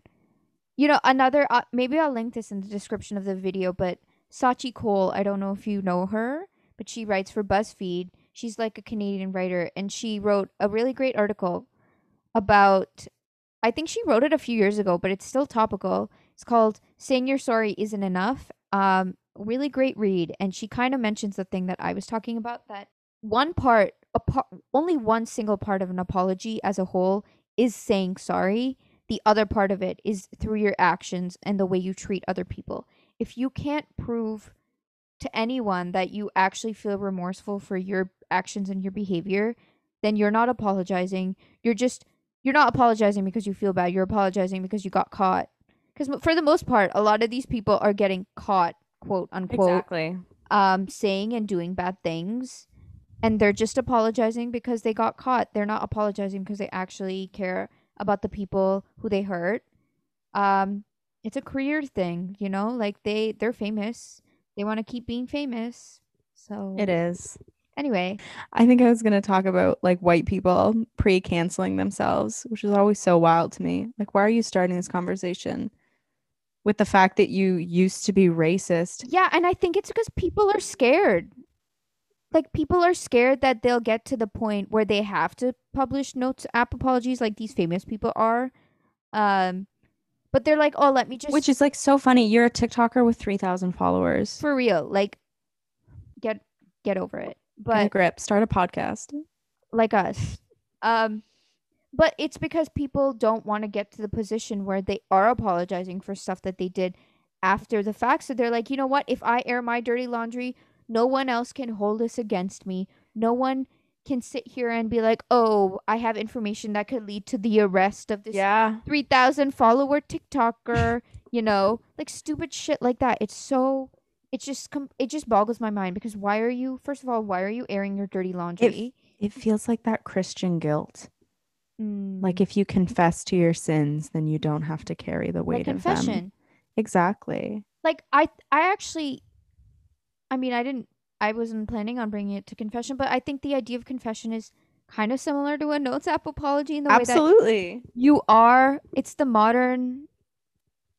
[SPEAKER 2] you know, another uh, maybe I'll link this in the description of the video. But Scaachi Koul, I don't know if you know her, but she writes for BuzzFeed. She's like a Canadian writer, and she wrote a really great article about. I think she wrote it a few years ago, but it's still topical. It's called "Saying You're Sorry Isn't Enough." Um, really great read, and she kind of mentions the thing that I was talking about. That one part, a part, only one single part of an apology as a whole is saying sorry. The other part of it is through your actions and the way you treat other people. If you can't prove to anyone that you actually feel remorseful for your actions and your behavior, then you're not apologizing. You're just you're not apologizing because you feel bad. You're apologizing because you got caught. Because for the most part, a lot of these people are getting caught, quote unquote,
[SPEAKER 1] Exactly.
[SPEAKER 2] um, saying and doing bad things, and they're just apologizing because they got caught. They're not apologizing because they actually care about the people who they hurt. Um, it's a career thing, you know. Like they they're famous. They want to keep being famous. So
[SPEAKER 1] It is.
[SPEAKER 2] Anyway,
[SPEAKER 1] I think I was going to talk about like white people pre canceling themselves, which is always so wild to me. Like, why are you starting this conversation with the fact that you used to be racist?
[SPEAKER 2] yeah, and I think it's because people are scared. Like people are scared that they'll get to the point where they have to publish notes app apologies like these famous people are. Um but they're like, "Oh, let me just
[SPEAKER 1] Which is like so funny. You're a TikToker with 3,000 followers.
[SPEAKER 2] for real, like get get over it."
[SPEAKER 1] Get a
[SPEAKER 2] But
[SPEAKER 1] grip, start a podcast.
[SPEAKER 2] like us. Um but it's because people don't want to get to the position where they are apologizing for stuff that they did after the fact. So they're like, you know what? If I air my dirty laundry, no one else can hold this against me. No one can sit here and be like, oh, I have information that could lead to the arrest of this
[SPEAKER 1] Yeah.
[SPEAKER 2] 3,000 follower TikToker, you know, like stupid shit like that. It's so, it just, com- it just boggles my mind because why are you, first of all, why are you airing your dirty laundry?
[SPEAKER 1] It feels like that Christian guilt.
[SPEAKER 2] Mm.
[SPEAKER 1] Like if you confess to your sins, then you don't have to carry the
[SPEAKER 2] like
[SPEAKER 1] weight of them.
[SPEAKER 2] confession.
[SPEAKER 1] Exactly.
[SPEAKER 2] Like I I actually I mean I didn't I wasn't planning on bringing it to confession, but I think the idea of confession is kind of similar to a notes app apology in the way that
[SPEAKER 1] Absolutely.
[SPEAKER 2] you are it's the modern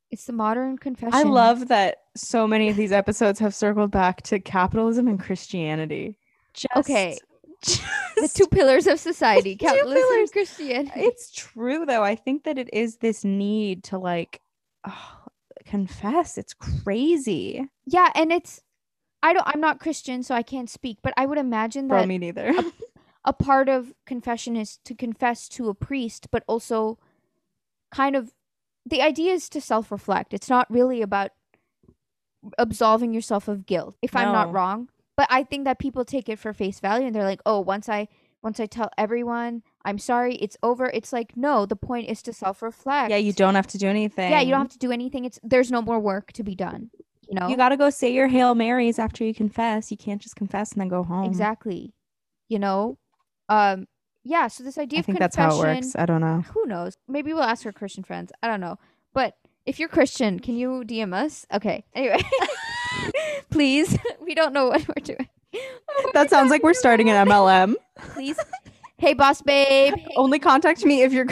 [SPEAKER 2] it's the modern confession.
[SPEAKER 1] I love that so many of these episodes have circled back to capitalism and Christianity. Just,
[SPEAKER 2] Okay.
[SPEAKER 1] Just-
[SPEAKER 2] the two pillars of society,
[SPEAKER 1] pillars.
[SPEAKER 2] and Christianity.
[SPEAKER 1] it's true though. I think that it is this need to like oh, confess. It's crazy.
[SPEAKER 2] yeah, and it's I don't I'm not Christian so I can't speak, but I would imagine
[SPEAKER 1] Bro,
[SPEAKER 2] that
[SPEAKER 1] me neither.
[SPEAKER 2] a part of confession is to confess to a priest, but also kind of the idea is to self reflect. It's not really about absolving yourself of guilt, if I'm not wrong. But I think that people take it for face value and they're like, oh, once I once I tell everyone I'm sorry, it's over. It's like, no, the point is to self reflect.
[SPEAKER 1] yeah, you don't have to do anything.
[SPEAKER 2] Yeah, you don't have to do anything. It's there's no more work to be done. You know?
[SPEAKER 1] You got to go say your Hail Marys after you confess. You can't just confess and then go home.
[SPEAKER 2] exactly. You know? Um yeah, so this idea
[SPEAKER 1] I
[SPEAKER 2] of
[SPEAKER 1] think
[SPEAKER 2] confession
[SPEAKER 1] that's how it works. I don't know.
[SPEAKER 2] who knows? Maybe we'll ask our Christian friends. I don't know. But if you're Christian, can you DM us? Okay. Anyway, please. We don't know what we're doing. What
[SPEAKER 1] That sounds like we're starting an MLM.
[SPEAKER 2] Please. Hey, boss babe. Hey,
[SPEAKER 1] Only contact me if you're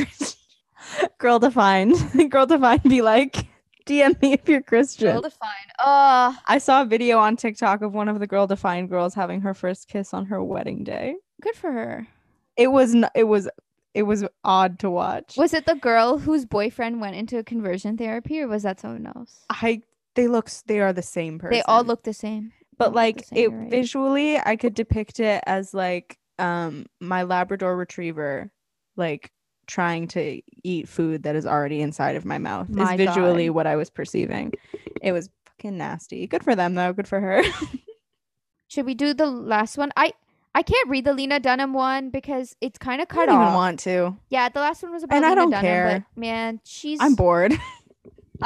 [SPEAKER 1] Girl defined. Girl defined be like, DM me if you're Christian.
[SPEAKER 2] girl defined. Uh,
[SPEAKER 1] I saw a video on TikTok of one of the girl defined girls having her first kiss on her wedding day.
[SPEAKER 2] good for her.
[SPEAKER 1] It was n- it was it was odd to watch.
[SPEAKER 2] Was it the girl whose boyfriend went into conversion therapy, or was that someone else?
[SPEAKER 1] I they look they are the same person.
[SPEAKER 2] They all look the same.
[SPEAKER 1] but
[SPEAKER 2] all look the
[SPEAKER 1] like
[SPEAKER 2] same,
[SPEAKER 1] it
[SPEAKER 2] right.
[SPEAKER 1] visually I could depict it as like um my Labrador retriever like trying to eat food that is already inside of my mouth
[SPEAKER 2] My
[SPEAKER 1] is visually
[SPEAKER 2] God.
[SPEAKER 1] what I was perceiving. It was fucking nasty. Good for them though. Good for her.
[SPEAKER 2] Should we do the last one? I I can't read the Lena Dunham one because it's kind of cut I
[SPEAKER 1] don't even want to.
[SPEAKER 2] Yeah, the last one was about
[SPEAKER 1] And I
[SPEAKER 2] Lena
[SPEAKER 1] don't
[SPEAKER 2] Dunham,
[SPEAKER 1] care.
[SPEAKER 2] but man, she's
[SPEAKER 1] I'm bored.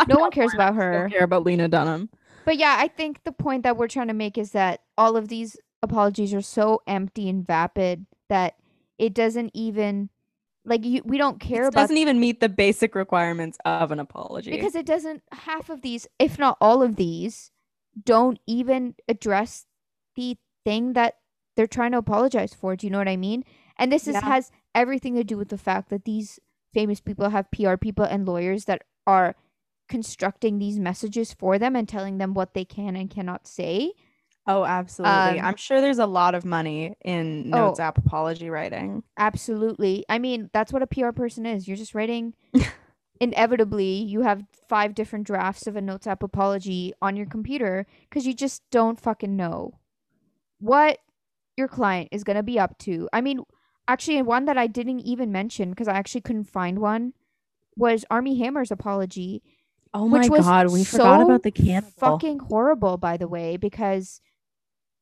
[SPEAKER 2] No one cares about her.
[SPEAKER 1] Don't care about Lena Dunham.
[SPEAKER 2] But yeah, I think the point that we're trying to make is that all of these apologies are so empty and vapid that it doesn't even like you we don't care about
[SPEAKER 1] It
[SPEAKER 2] about
[SPEAKER 1] doesn't even meet the basic requirements of an apology.
[SPEAKER 2] because it doesn't half of these, if not all of these, don't even address the thing that they're trying to apologize for. Do you know what I mean? And this is
[SPEAKER 1] Yeah.
[SPEAKER 2] has everything to do with the fact that these famous people have PR people and lawyers that are constructing these messages for them and telling them what they can and cannot say.
[SPEAKER 1] oh, absolutely.
[SPEAKER 2] Um,
[SPEAKER 1] I'm sure there's a lot of money in
[SPEAKER 2] Oh.
[SPEAKER 1] Notes app apology writing.
[SPEAKER 2] Absolutely. I mean, that's what a PR person is. You're just writing inevitably you have five different drafts of a notes app apology on your computer because you just don't fucking know what your client is going to be up to. I mean, actually one that I didn't even mention because I actually couldn't find one was Armie Hammer's apology.
[SPEAKER 1] Oh
[SPEAKER 2] Which
[SPEAKER 1] my
[SPEAKER 2] was
[SPEAKER 1] god, we forgot about the cannibal.
[SPEAKER 2] Fucking horrible by the way because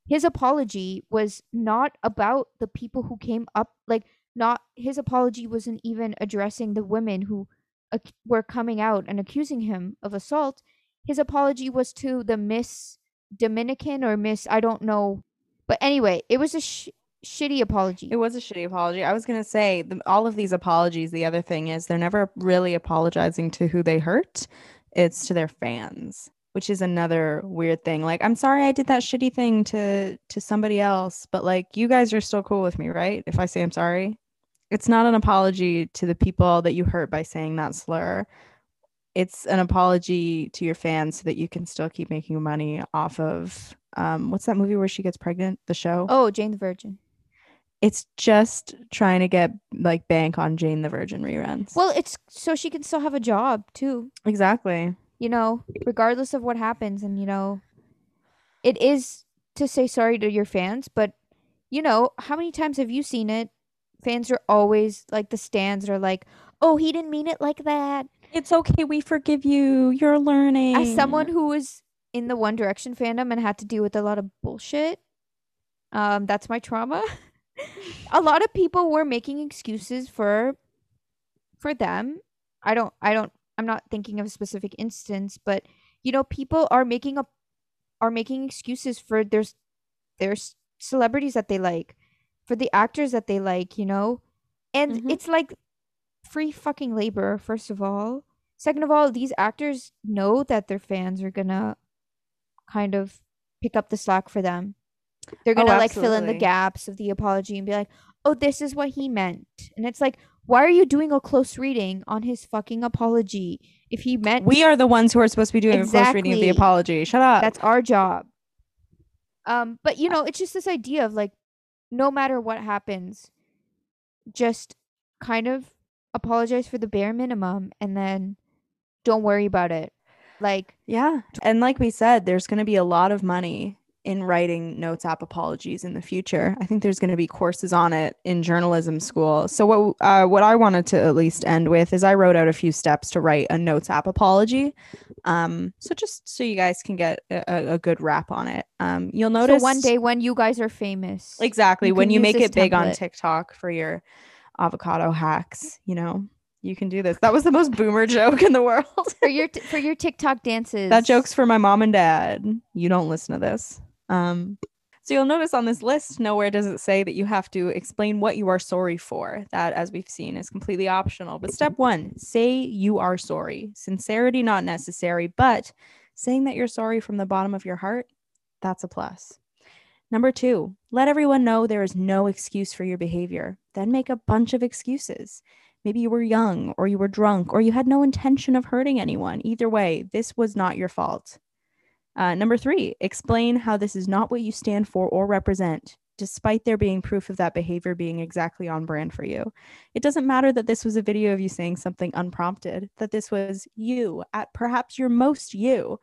[SPEAKER 2] his apology was not about the people who came up like not his apology wasn't even addressing the women who ac- were coming out and accusing him of assault his apology was to the miss dominican or miss i don't know but anyway it was a sh- shitty apology
[SPEAKER 1] It was a shitty apology. I was gonna say the, all of these apologies. The other thing is they're never really apologizing to who they hurt. It's to their fans, which is another weird thing. Like, I'm sorry I did that shitty thing to to somebody else, but like you guys are still cool with me, right? If I say I'm sorry. It's not an apology to the people that you hurt by saying that slur. It's an apology to your fans so that you can still keep making money off of um what's that movie where she gets pregnant? The show?
[SPEAKER 2] Oh, Jane the Virgin.
[SPEAKER 1] It's just trying to get like bank on Jane the Virgin reruns.
[SPEAKER 2] Well, it's so she can still have a job too.
[SPEAKER 1] exactly.
[SPEAKER 2] You know, regardless of what happens, and you know, it is to say sorry to your fans, but you know, how many times have you seen it? Fans are always like the stands are like, "Oh, he didn't mean it like that."
[SPEAKER 1] It's okay. We forgive you. You're learning.
[SPEAKER 2] As someone who was in the One Direction fandom and had to deal with a lot of bullshit, um, that's my trauma. a lot of people were making excuses for for them. I don't I don't I'm not thinking of a specific instance, but you know, people are making a are making excuses for their their celebrities that they like, for the actors that they like, you know? And
[SPEAKER 1] Mhm.
[SPEAKER 2] it's like free fucking labor, first of all. Second of all, these actors know that their fans are gonna kind of pick up the slack for them. They're
[SPEAKER 1] Oh,
[SPEAKER 2] gonna like fill in the gaps of the apology and be like, "Oh, this is what he meant," and it's like, why are you doing a close reading on his fucking apology if he meant
[SPEAKER 1] We are the ones who are supposed to be doing a close reading of the apology. Shut up.
[SPEAKER 2] that's our job? Um, but you know, it's just this idea of like, no matter what happens, just kind of apologize for the bare minimum and then don't worry about it. Like,
[SPEAKER 1] yeah. And like we said, there's going to be a lot of money in writing notes app apologies in the future. I think there's going to be courses on it in journalism school. So what uh, what I wanted to at least end with is I wrote out a few steps to write a notes app apology. Um, so just so you guys can get a, a- good wrap on it. Um, you'll notice
[SPEAKER 2] so one day when you guys are famous,
[SPEAKER 1] Exactly.
[SPEAKER 2] You
[SPEAKER 1] when you make it big on. TikTok for your avocado hacks, you know, you can do this. That was the most boomer joke in the world.
[SPEAKER 2] for your t- for your TikTok dances,
[SPEAKER 1] that joke's for my mom and dad. You don't listen to this. Um so you'll notice on this list nowhere does it say that you have to explain what you are sorry for. That as we've seen is completely optional. But step 1, say you are sorry. Sincerity not necessary, but saying that you're sorry from the bottom of your heart, that's a plus. Number two, let everyone know there is no excuse for your behavior. Then make a bunch of excuses. Maybe you were young, or you were drunk, or you had no intention of hurting anyone. Either way, this was not your fault. Uh, number three, explain how this is not what you stand for or represent, despite there being proof of that behavior being exactly on brand for you. It doesn't matter that this was a video of you saying something unprompted, that this was you at perhaps your most you.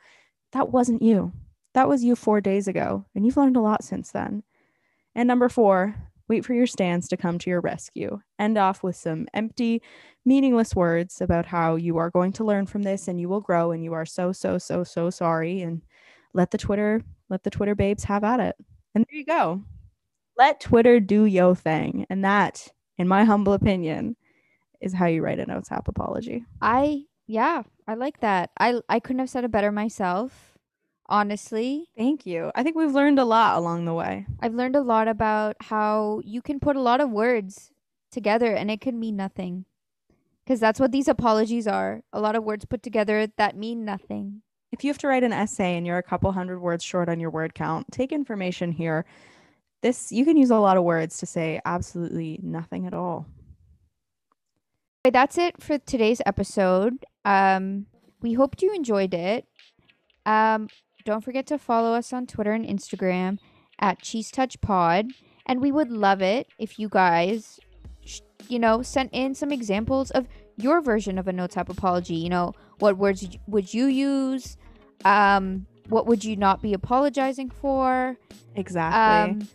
[SPEAKER 1] That wasn't you. That was you four days ago, and you've learned a lot since then. And number four, wait for your stands to come to your rescue. End off with some empty, meaningless words about how you are going to learn from this and you will grow and you are so, so, so, so sorry. And let the Twitter, let the Twitter babes have at it. And there you go. Let Twitter do yo thing. And that, in my humble opinion, is how you write a notes app apology.
[SPEAKER 2] I yeah, I like that. I I couldn't have said it better myself. Honestly,
[SPEAKER 1] Thank you. I think we've learned a lot along the way.
[SPEAKER 2] I've learned a lot about how you can put a lot of words together and it could mean nothing. Cuz that's what these apologies are. A lot of words put together that mean nothing.
[SPEAKER 1] If you have to write an essay and you're a couple hundred words short on your word count, take information here. This you can use a lot of words to say absolutely nothing at all.
[SPEAKER 2] Okay, That's it for today's episode. Um we hoped you enjoyed it. Um don't forget to follow us on Twitter and Instagram at Cheese Touch Pod, and we would love it if you guys, sh- you know, sent in some examples of your version of a notes app apology. You know, what words would you use? Um, what would you not be apologizing for?
[SPEAKER 1] Exactly.
[SPEAKER 2] Um,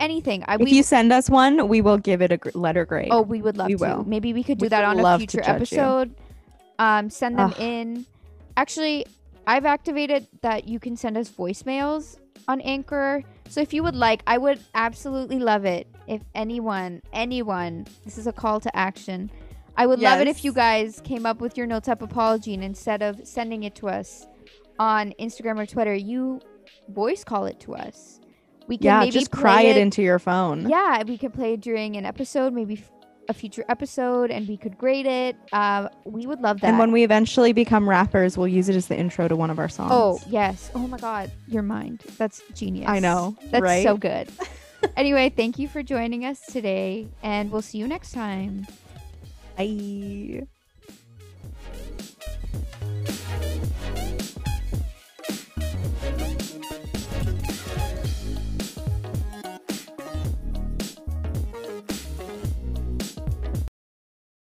[SPEAKER 2] anything. I
[SPEAKER 1] if
[SPEAKER 2] we
[SPEAKER 1] you send us one, we will give it a gr- letter grade.
[SPEAKER 2] oh, we would love
[SPEAKER 1] we
[SPEAKER 2] to.
[SPEAKER 1] will.
[SPEAKER 2] Maybe we could do
[SPEAKER 1] We
[SPEAKER 2] that on a future
[SPEAKER 1] judge you.
[SPEAKER 2] episode. Um, send them
[SPEAKER 1] Ugh.
[SPEAKER 2] in. Actually, I've activated that you can send us voicemails on Anchor. So if you would like, I would absolutely love it if anyone, anyone, this is a call to action. I would love it if you guys came up with your notes app apology and instead of sending it to us on Instagram or Twitter, you voice call it to us. We can
[SPEAKER 1] yeah,
[SPEAKER 2] maybe
[SPEAKER 1] just cry it into your phone.
[SPEAKER 2] yeah, we could play it during an episode, maybe f- a future episode and we could grade it, uh, we would love that.
[SPEAKER 1] And when we eventually become rappers, we'll use it as the intro to one of our songs.
[SPEAKER 2] oh yes, oh my God, your mind. That's genius.
[SPEAKER 1] I know,
[SPEAKER 2] That's
[SPEAKER 1] right?
[SPEAKER 2] so good. anyway, thank you for joining us today, and we'll see you next time.
[SPEAKER 1] Bye.